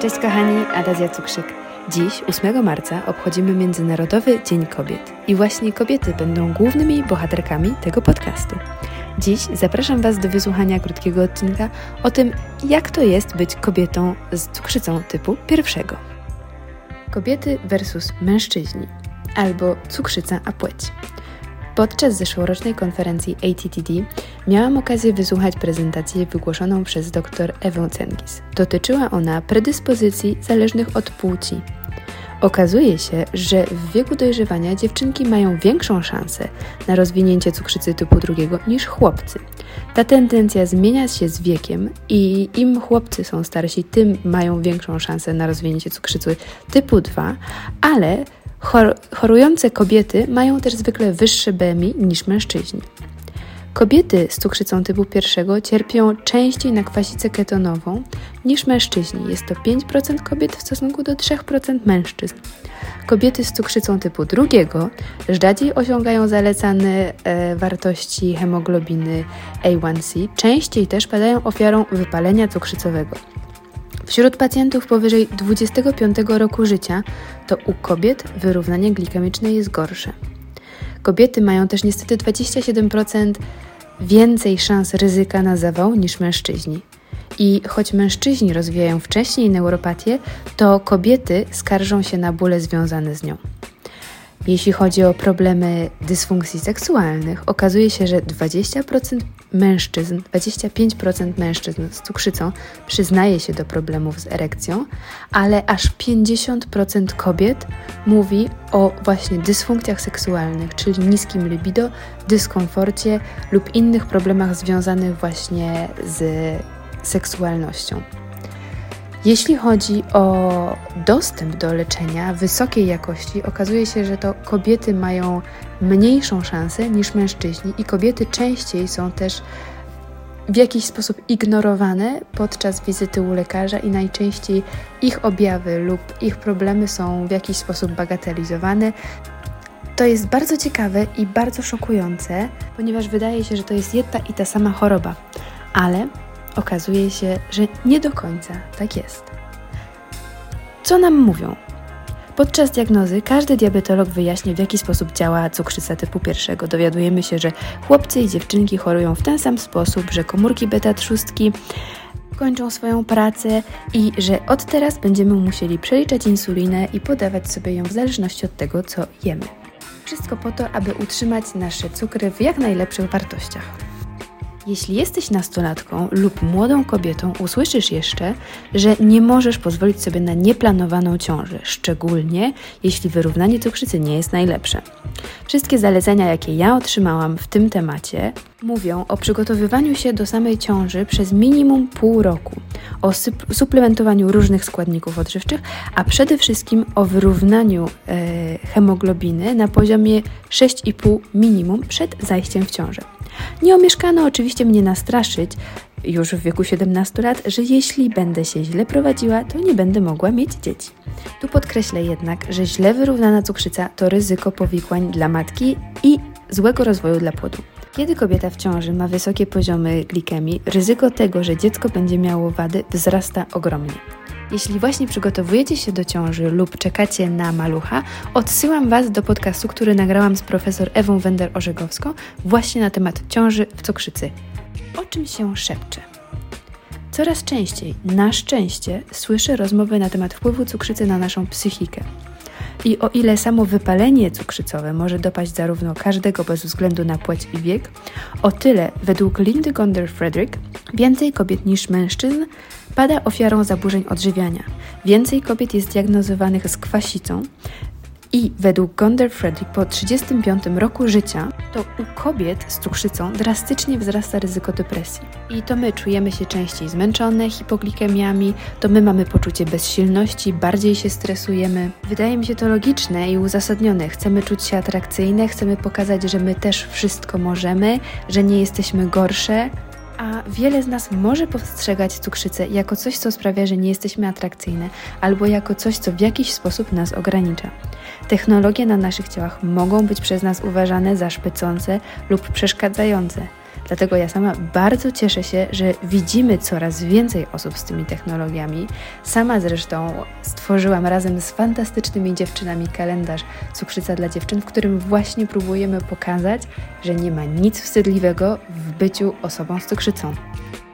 Cześć kochani, Adazja Cukrzyk. Dziś, 8 marca, obchodzimy Międzynarodowy Dzień Kobiet i właśnie kobiety będą głównymi bohaterkami tego podcastu. Dziś zapraszam Was do wysłuchania krótkiego odcinka o tym, jak to jest być kobietą z cukrzycą typu pierwszego. Kobiety versus mężczyźni albo cukrzyca a płeć. Podczas zeszłorocznej konferencji ATTD miałam okazję wysłuchać prezentację wygłoszoną przez dr Ewę Cengis. Dotyczyła ona predyspozycji zależnych od płci. Okazuje się, że w wieku dojrzewania dziewczynki mają większą szansę na rozwinięcie cukrzycy typu drugiego niż chłopcy. Ta tendencja zmienia się z wiekiem i im chłopcy są starsi, tym mają większą szansę na rozwinięcie cukrzycy typu 2, ale Chor chorujące kobiety mają też zwykle wyższe BMI niż mężczyźni. Kobiety z cukrzycą typu pierwszego cierpią częściej na kwasicę ketonową niż mężczyźni. Jest to 5% kobiet w stosunku do 3% mężczyzn. Kobiety z cukrzycą typu drugiego rzadziej osiągają zalecane e, wartości hemoglobiny A1C, częściej też padają ofiarą wypalenia cukrzycowego. Wśród pacjentów powyżej 25 roku życia to u kobiet wyrównanie glikemiczne jest gorsze. Kobiety mają też niestety 27% więcej szans ryzyka na zawał niż mężczyźni. I choć mężczyźni rozwijają wcześniej neuropatię, to kobiety skarżą się na bóle związane z nią. Jeśli chodzi o problemy dysfunkcji seksualnych, okazuje się, że 20% mężczyzn, 25% mężczyzn z cukrzycą przyznaje się do problemów z erekcją, ale aż 50% kobiet mówi o właśnie dysfunkcjach seksualnych, czyli niskim libido, dyskomforcie lub innych problemach związanych właśnie z seksualnością. Jeśli chodzi o dostęp do leczenia wysokiej jakości, okazuje się, że to kobiety mają mniejszą szansę niż mężczyźni i kobiety częściej są też w jakiś sposób ignorowane podczas wizyty u lekarza i najczęściej ich objawy lub ich problemy są w jakiś sposób bagatelizowane. To jest bardzo ciekawe i bardzo szokujące, ponieważ wydaje się, że to jest jedna i ta sama choroba, ale Okazuje się, że nie do końca tak jest. Co nam mówią? Podczas diagnozy każdy diabetolog wyjaśnia, w jaki sposób działa cukrzyca typu pierwszego. Dowiadujemy się, że chłopcy i dziewczynki chorują w ten sam sposób, że komórki beta-trzustki kończą swoją pracę i że od teraz będziemy musieli przeliczać insulinę i podawać sobie ją w zależności od tego, co jemy. Wszystko po to, aby utrzymać nasze cukry w jak najlepszych wartościach. Jeśli jesteś nastolatką lub młodą kobietą, usłyszysz jeszcze, że nie możesz pozwolić sobie na nieplanowaną ciążę, szczególnie jeśli wyrównanie cukrzycy nie jest najlepsze. Wszystkie zalecenia, jakie ja otrzymałam w tym temacie, mówią o przygotowywaniu się do samej ciąży przez minimum pół roku, o suplementowaniu różnych składników odżywczych, a przede wszystkim o wyrównaniu e, hemoglobiny na poziomie 6,5 minimum przed zajściem w ciążę. Nie omieszkano oczywiście mnie nastraszyć, już w wieku 17 lat, że jeśli będę się źle prowadziła, to nie będę mogła mieć dzieci. Tu podkreślę jednak, że źle wyrównana cukrzyca to ryzyko powikłań dla matki i złego rozwoju dla płodu. Kiedy kobieta w ciąży ma wysokie poziomy glikemii, ryzyko tego, że dziecko będzie miało wady, wzrasta ogromnie. Jeśli właśnie przygotowujecie się do ciąży lub czekacie na malucha, odsyłam Was do podcastu, który nagrałam z profesor Ewą Wender-Orzegowską właśnie na temat ciąży w cukrzycy. O czym się szepcze? Coraz częściej, na szczęście, słyszę rozmowy na temat wpływu cukrzycy na naszą psychikę. I o ile samo wypalenie cukrzycowe może dopaść zarówno każdego bez względu na płeć i wiek, o tyle według Lindy Gonder-Frederick więcej kobiet niż mężczyzn pada ofiarą zaburzeń odżywiania. Więcej kobiet jest diagnozowanych z kwasicą, i według Gonder Frederick po 35 roku życia to u kobiet z cukrzycą drastycznie wzrasta ryzyko depresji. I to my czujemy się częściej zmęczone hipoglikemiami, to my mamy poczucie bezsilności, bardziej się stresujemy. Wydaje mi się to logiczne i uzasadnione. Chcemy czuć się atrakcyjne, chcemy pokazać, że my też wszystko możemy, że nie jesteśmy gorsze, a wiele z nas może postrzegać cukrzycę jako coś, co sprawia, że nie jesteśmy atrakcyjne, albo jako coś, co w jakiś sposób nas ogranicza. Technologie na naszych ciałach mogą być przez nas uważane za szpecące lub przeszkadzające. Dlatego ja sama bardzo cieszę się, że widzimy coraz więcej osób z tymi technologiami. Sama zresztą stworzyłam razem z fantastycznymi dziewczynami kalendarz Cukrzyca dla dziewczyn, w którym właśnie próbujemy pokazać, że nie ma nic wstydliwego w byciu osobą z cukrzycą.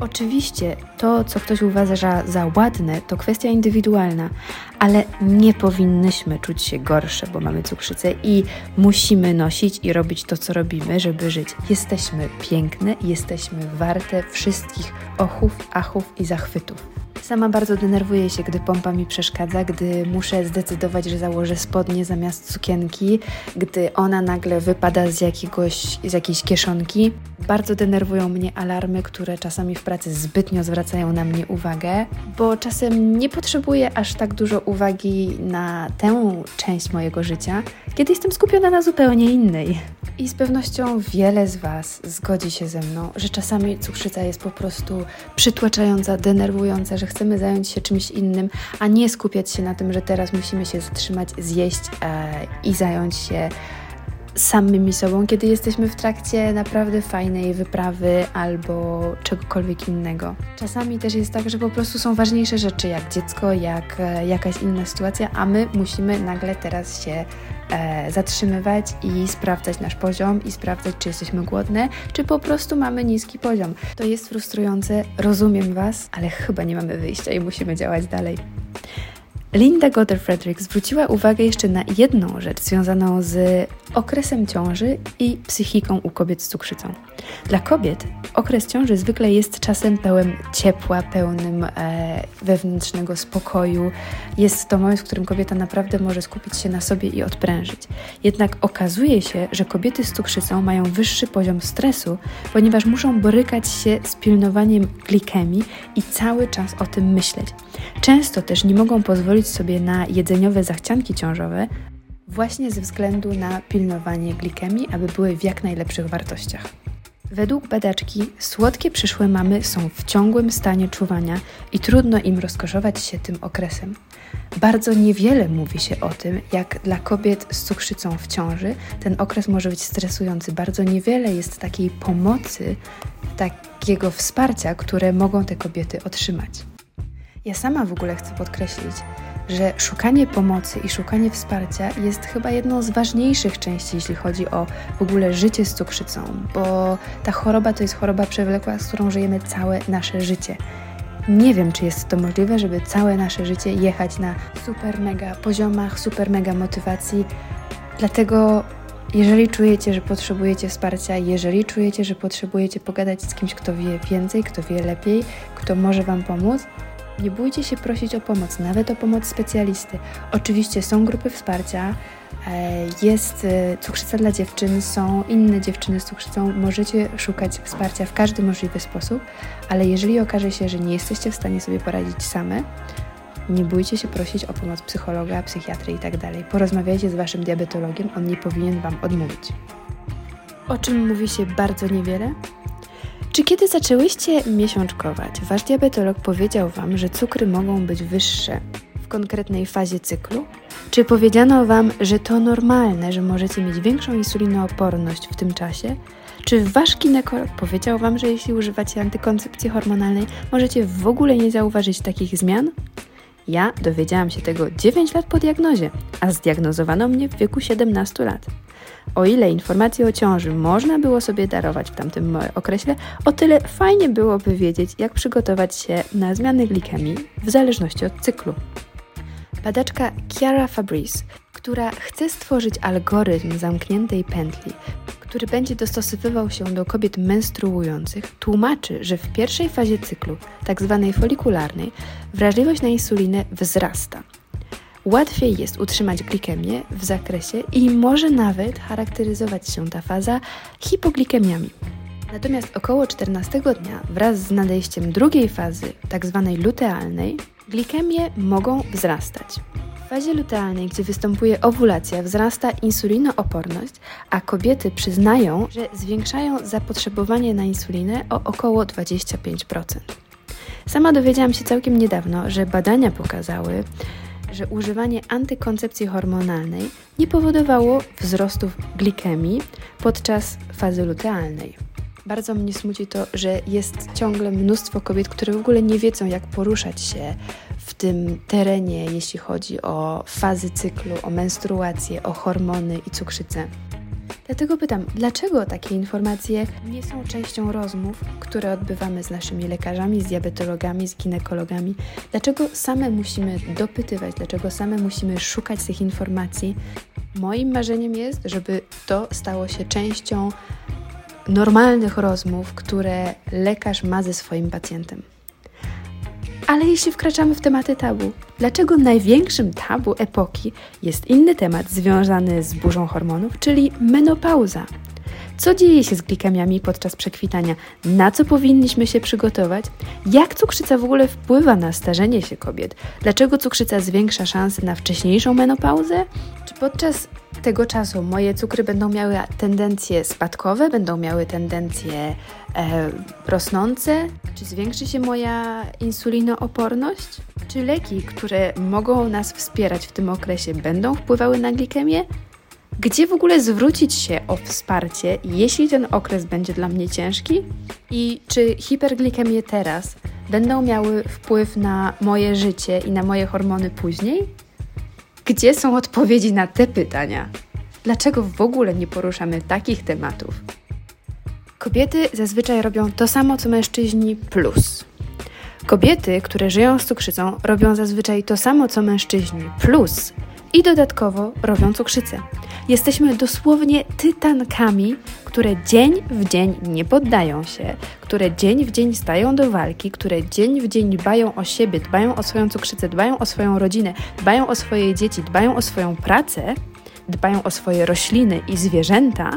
Oczywiście to, co ktoś uważa za ładne, to kwestia indywidualna, ale nie powinnyśmy czuć się gorsze, bo mamy cukrzycę i musimy nosić i robić to, co robimy, żeby żyć. Jesteśmy piękne, jesteśmy warte wszystkich ochów, achów i zachwytów. Sama bardzo denerwuję się, gdy pompa mi przeszkadza, gdy muszę zdecydować, że założę spodnie zamiast sukienki, gdy ona nagle wypada z, jakiegoś, z jakiejś kieszonki. Bardzo denerwują mnie alarmy, które czasami w pracy zbytnio zwracają na mnie uwagę, bo czasem nie potrzebuję aż tak dużo uwagi na tę część mojego życia, kiedy jestem skupiona na zupełnie innej. I z pewnością wiele z Was zgodzi się ze mną, że czasami cukrzyca jest po prostu przytłaczająca, denerwująca, że chcemy zająć się czymś innym, a nie skupiać się na tym, że teraz musimy się zatrzymać, zjeść e, i zająć się samymi sobą, kiedy jesteśmy w trakcie naprawdę fajnej wyprawy albo czegokolwiek innego. Czasami też jest tak, że po prostu są ważniejsze rzeczy, jak dziecko, jak e, jakaś inna sytuacja, a my musimy nagle teraz się zatrzymywać i sprawdzać nasz poziom i sprawdzać, czy jesteśmy głodne, czy po prostu mamy niski poziom. To jest frustrujące, rozumiem Was, ale chyba nie mamy wyjścia i musimy działać dalej. Linda Goddard Frederick zwróciła uwagę jeszcze na jedną rzecz związaną z okresem ciąży i psychiką u kobiet z cukrzycą. Dla kobiet okres ciąży zwykle jest czasem pełen ciepła, pełnym e, wewnętrznego spokoju. Jest to moment, w którym kobieta naprawdę może skupić się na sobie i odprężyć. Jednak okazuje się, że kobiety z cukrzycą mają wyższy poziom stresu, ponieważ muszą borykać się z pilnowaniem glikemii i cały czas o tym myśleć. Często też nie mogą pozwolić sobie na jedzeniowe zachcianki ciążowe, właśnie ze względu na pilnowanie glikemii, aby były w jak najlepszych wartościach. Według badaczki słodkie przyszłe mamy są w ciągłym stanie czuwania i trudno im rozkoszować się tym okresem. Bardzo niewiele mówi się o tym, jak dla kobiet z cukrzycą w ciąży ten okres może być stresujący. Bardzo niewiele jest takiej pomocy, takiego wsparcia, które mogą te kobiety otrzymać. Ja sama w ogóle chcę podkreślić, że szukanie pomocy i szukanie wsparcia jest chyba jedną z ważniejszych części, jeśli chodzi o w ogóle życie z cukrzycą, bo ta choroba to jest choroba przewlekła, z którą żyjemy całe nasze życie. Nie wiem, czy jest to możliwe, żeby całe nasze życie jechać na super mega poziomach, super mega motywacji. Dlatego, jeżeli czujecie, że potrzebujecie wsparcia, jeżeli czujecie, że potrzebujecie pogadać z kimś, kto wie więcej, kto wie lepiej, kto może Wam pomóc, nie bójcie się prosić o pomoc, nawet o pomoc specjalisty. Oczywiście są grupy wsparcia, e, jest e, cukrzyca dla dziewczyn, są inne dziewczyny z cukrzycą. Możecie szukać wsparcia w każdy możliwy sposób, ale jeżeli okaże się, że nie jesteście w stanie sobie poradzić same, nie bójcie się prosić o pomoc psychologa, psychiatry itd. Tak Porozmawiajcie z waszym diabetologiem, on nie powinien wam odmówić. O czym mówi się bardzo niewiele? Czy kiedy zaczęłyście miesiączkować, wasz diabetolog powiedział wam, że cukry mogą być wyższe w konkretnej fazie cyklu? Czy powiedziano wam, że to normalne, że możecie mieć większą insulinooporność w tym czasie? Czy wasz ginekolog powiedział wam, że jeśli używacie antykoncepcji hormonalnej, możecie w ogóle nie zauważyć takich zmian? Ja dowiedziałam się tego 9 lat po diagnozie, a zdiagnozowano mnie w wieku 17 lat. O ile informacji o ciąży można było sobie darować w tamtym okresie, o tyle fajnie byłoby wiedzieć, jak przygotować się na zmiany glikemii w zależności od cyklu. Badaczka Chiara Fabrice, która chce stworzyć algorytm zamkniętej pętli, który będzie dostosowywał się do kobiet menstruujących, tłumaczy, że w pierwszej fazie cyklu, tak zwanej folikularnej, wrażliwość na insulinę wzrasta, łatwiej jest utrzymać glikemię w zakresie i może nawet charakteryzować się ta faza hipoglikemiami. Natomiast około 14 dnia wraz z nadejściem drugiej fazy, tzw. Tak lutealnej, glikemie mogą wzrastać. W fazie lutealnej, gdzie występuje owulacja, wzrasta insulinooporność, a kobiety przyznają, że zwiększają zapotrzebowanie na insulinę o około 25%. Sama dowiedziałam się całkiem niedawno, że badania pokazały, że używanie antykoncepcji hormonalnej nie powodowało wzrostów glikemii podczas fazy lutealnej. Bardzo mnie smuci to, że jest ciągle mnóstwo kobiet, które w ogóle nie wiedzą, jak poruszać się w tym terenie, jeśli chodzi o fazy cyklu, o menstruację, o hormony i cukrzycę. Dlatego pytam, dlaczego takie informacje nie są częścią rozmów, które odbywamy z naszymi lekarzami, z diabetologami, z ginekologami? Dlaczego same musimy dopytywać, dlaczego same musimy szukać tych informacji? Moim marzeniem jest, żeby to stało się częścią normalnych rozmów, które lekarz ma ze swoim pacjentem. Ale jeśli wkraczamy w tematy tabu, dlaczego największym tabu epoki jest inny temat związany z burzą hormonów, czyli menopauza? Co dzieje się z glikemiami podczas przekwitania? Na co powinniśmy się przygotować? Jak cukrzyca w ogóle wpływa na starzenie się kobiet? Dlaczego cukrzyca zwiększa szanse na wcześniejszą menopauzę? Czy podczas tego czasu moje cukry będą miały tendencje spadkowe, będą miały tendencje e, rosnące? Czy zwiększy się moja insulinooporność? Czy leki, które mogą nas wspierać w tym okresie, będą wpływały na glikemię? Gdzie w ogóle zwrócić się o wsparcie, jeśli ten okres będzie dla mnie ciężki? I czy hiperglikemie teraz będą miały wpływ na moje życie i na moje hormony później? Gdzie są odpowiedzi na te pytania? Dlaczego w ogóle nie poruszamy takich tematów? Kobiety zazwyczaj robią to samo co mężczyźni plus. Kobiety, które żyją z cukrzycą, robią zazwyczaj to samo co mężczyźni plus i dodatkowo robią cukrzycę. Jesteśmy dosłownie tytankami, które dzień w dzień nie poddają się, które dzień w dzień stają do walki, które dzień w dzień dbają o siebie, dbają o swoją cukrzycę, dbają o swoją rodzinę, dbają o swoje dzieci, dbają o swoją pracę, dbają o swoje rośliny i zwierzęta.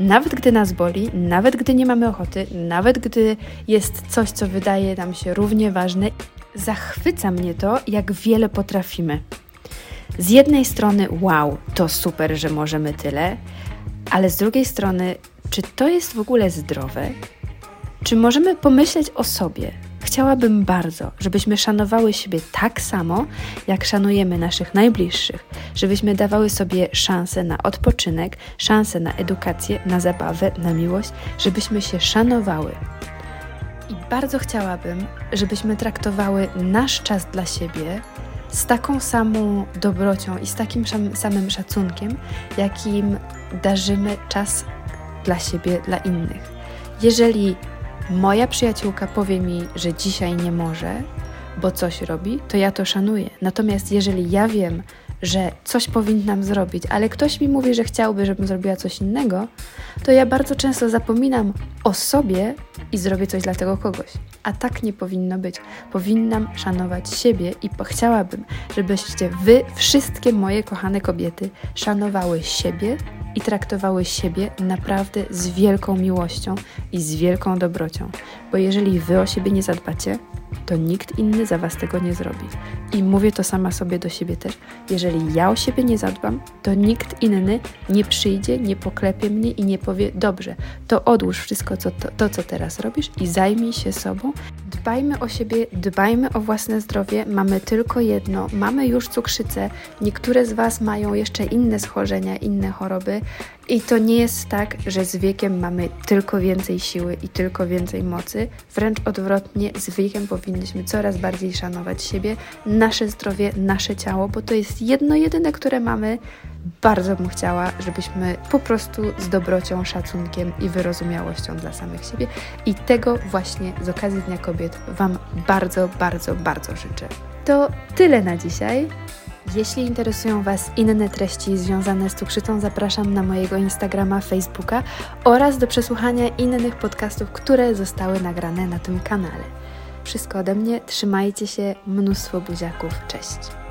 Nawet gdy nas boli, nawet gdy nie mamy ochoty, nawet gdy jest coś, co wydaje nam się równie ważne, zachwyca mnie to, jak wiele potrafimy. Z jednej strony, wow, to super, że możemy tyle, ale z drugiej strony, czy to jest w ogóle zdrowe? Czy możemy pomyśleć o sobie? Chciałabym bardzo, żebyśmy szanowały siebie tak samo, jak szanujemy naszych najbliższych, żebyśmy dawały sobie szansę na odpoczynek, szansę na edukację, na zabawę, na miłość, żebyśmy się szanowały. I bardzo chciałabym, żebyśmy traktowały nasz czas dla siebie z taką samą dobrocią i z takim samym szacunkiem, jakim darzymy czas dla siebie, dla innych. Jeżeli moja przyjaciółka powie mi, że dzisiaj nie może, bo coś robi, to ja to szanuję. Natomiast jeżeli ja wiem, że coś powinnam zrobić, ale ktoś mi mówi, że chciałby, żebym zrobiła coś innego, to ja bardzo często zapominam o sobie i zrobię coś dla tego kogoś. A tak nie powinno być. Powinnam szanować siebie i chciałabym, żebyście wy, wszystkie moje kochane kobiety, szanowały siebie i traktowały siebie naprawdę z wielką miłością i z wielką dobrocią. Bo jeżeli wy o siebie nie zadbacie, to nikt inny za was tego nie zrobi. I mówię to sama sobie do siebie też. Jeżeli ja o siebie nie zadbam, to nikt inny nie przyjdzie, nie poklepie mnie i nie powie: Dobrze, to odłóż wszystko co, to, to, co teraz robisz i zajmij się sobą. Dbajmy o siebie, dbajmy o własne zdrowie. Mamy tylko jedno, mamy już cukrzycę. Niektóre z Was mają jeszcze inne schorzenia, inne choroby. I to nie jest tak, że z wiekiem mamy tylko więcej siły i tylko więcej mocy. Wręcz odwrotnie, z wiekiem powinniśmy coraz bardziej szanować siebie, nasze zdrowie, nasze ciało, bo to jest jedno jedyne, które mamy. Bardzo bym chciała, żebyśmy po prostu z dobrocią, szacunkiem i wyrozumiałością dla samych siebie i tego właśnie z okazji Dnia Kobiet Wam bardzo, bardzo, bardzo życzę. To tyle na dzisiaj. Jeśli interesują Was inne treści związane z cukrzycą, zapraszam na mojego Instagrama, Facebooka oraz do przesłuchania innych podcastów, które zostały nagrane na tym kanale. Wszystko ode mnie, trzymajcie się, mnóstwo buziaków, cześć!